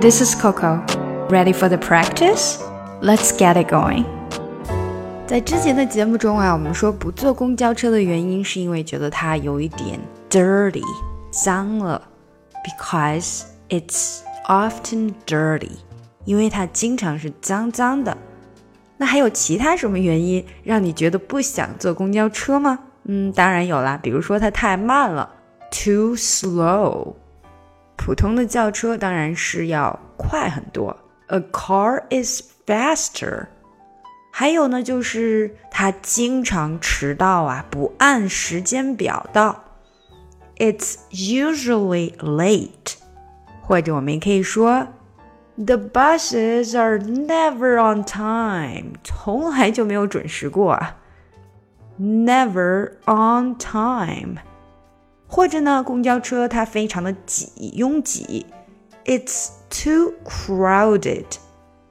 This is Coco. Ready for the practice? Let's get it going. 在之前的节目中啊，我们说不坐公交车的原因是因为觉得它有一点 dirty，脏了，because it's often dirty，因为它经常是脏脏的。那还有其他什么原因让你觉得不想坐公交车吗？嗯，当然有啦，比如说它太慢了，too slow。 普通的轿车当然是要快很多，a car is faster。还有呢，就是他经常迟到啊，不按时间表到，it's usually late。或者我们也可以说，the buses are never on time，从来就没有准时过啊，never on time。 或者呢，公交车它非常的挤，拥挤，it's too crowded。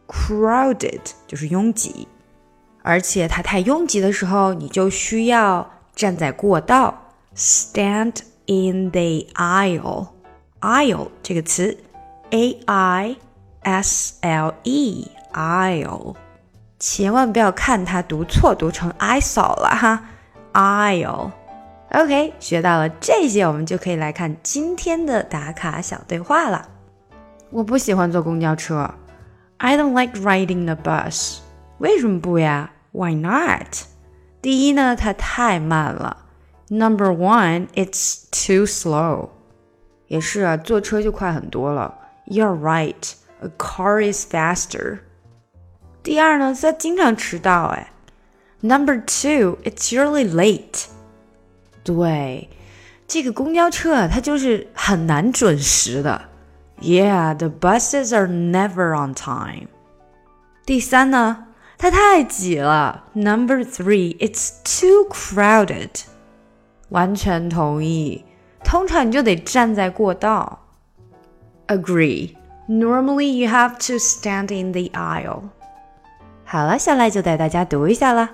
crowded 就是拥挤。而且它太拥挤的时候，你就需要站在过道，stand in the aisle。aisle 这个词，a i s l e aisle，千万不要看它读错，读成 aisle 了哈，aisle。OK，学到了这些，我们就可以来看今天的打卡小对话了。我不喜欢坐公交车，I don't like riding the bus。为什么不呀？Why not？第一呢，它太慢了。Number one, it's too slow。也是啊，坐车就快很多了。You're right, a car is faster。第二呢，它经常迟到。哎，Number two, it's usually late。 对，这个公交车啊，它就是很难准时的。Yeah, the buses are never on time。第三呢？它太挤了。Number three, it's too crowded。完全同意。通常你就得站在过道。Agree. Normally you have to stand in the aisle. 好了，下来就带大家读一下啦。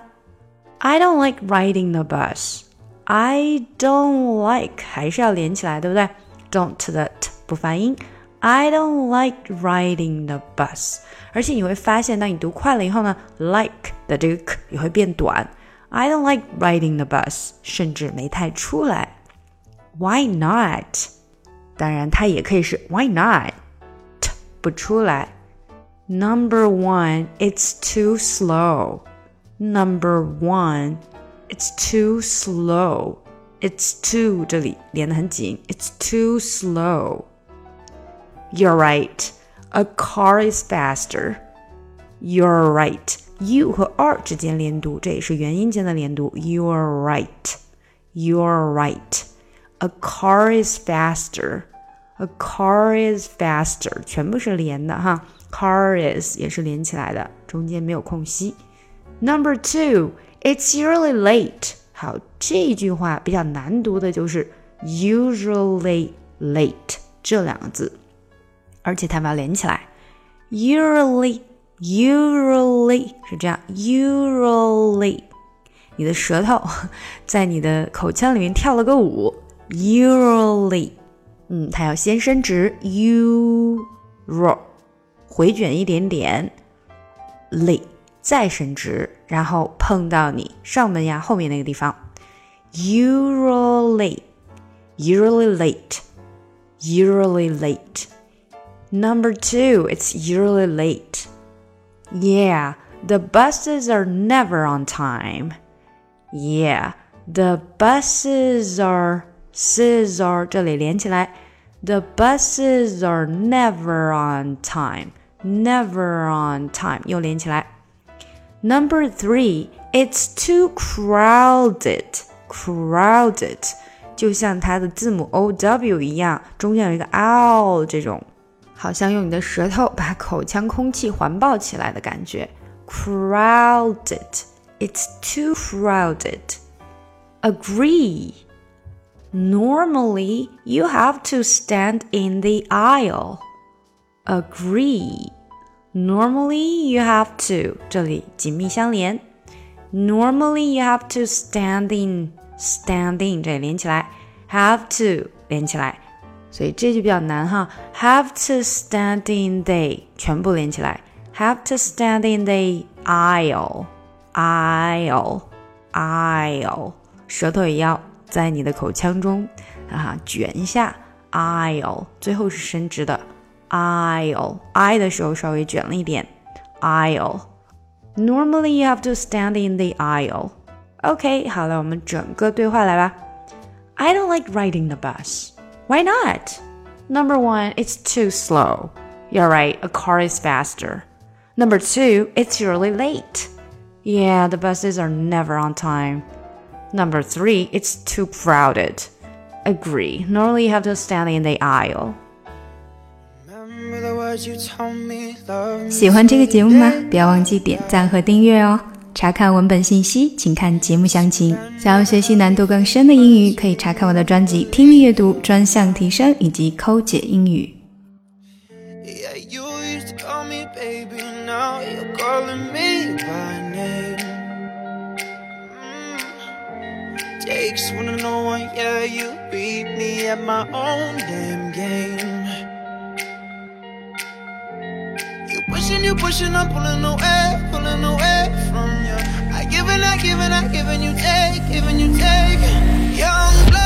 I don't like riding the bus. I don't like 还是要连起来，对不对？Don't 的 t 不发音。I don't like riding the bus。而且你会发现，当你读快了以后呢，like 的这个 k 也会变短。I don't like riding the bus，甚至没太出来。Why not？当然，它也可以是 Why not？t 不出来。Number one, it's too slow. Number one, it's too slow. It's too 这里连得很紧。It's too slow. You're right. A car is faster. You're right. You 和 are 之间连读，这也是元音间的连读。You're right. You're right. A car is faster. A car is faster. 全部是连的哈。Car is 也是连起来的，中间没有空隙。Number two, It's usually late. 好，这句话比较难读的就是 usually late 这两个字。而且它们要连起来，usually usually 是这样，usually，你的舌头在你的口腔里面跳了个舞，usually，嗯，它要先伸直，u r，回卷一点点，late 再伸直，然后碰到你上门牙后面那个地方，usually usually late usually late。Number two, it's usually late. Yeah, the buses are never on time. Yeah, the buses are s are 这里连起来，the buses are never on time. Never on time 又连起来。 Number three, it's too crowded. Crowded 就像它的字母 O W 一样，中间有一个 L 这种。好像用你的舌头把口腔空气环抱起来的感觉。Crowded, it's too crowded. Agree. Normally, you have to stand in the aisle. Agree. Normally, you have to 这里紧密相连。Normally, you have to stand in stand in 这里连起来，have to 连起来。 所以这就比较难哈。Have to stand in the 全部连起来，Have to stand in the aisle，aisle，aisle，舌头也要在你的口腔中啊卷一下，aisle，最后是伸直的 ，aisle，i 的时候稍微卷了一点，aisle。Normally you have to stand in the aisle. OK，好了，我们整个对话来吧。I don't like riding the bus. Why not? Number one, it's too slow. You're right, a car is faster. Number two, it's really late. Yeah, the buses are never on time. Number three, it's too crowded. Agree. Normally, you have to stand in the aisle. 喜欢这个节目吗？不要忘记点赞和订阅哦。查看文本信息，请看节目详情。想要学习难度更深的英语，可以查看我的专辑《听力阅读专项提升》以及《抠解英语》。Takes one to know one, yeah, you beat me at my own damn game. pushing, you pushing, I'm pulling away, pulling away from you. I giving, I giving, I giving, you take, giving, you take. Young blood.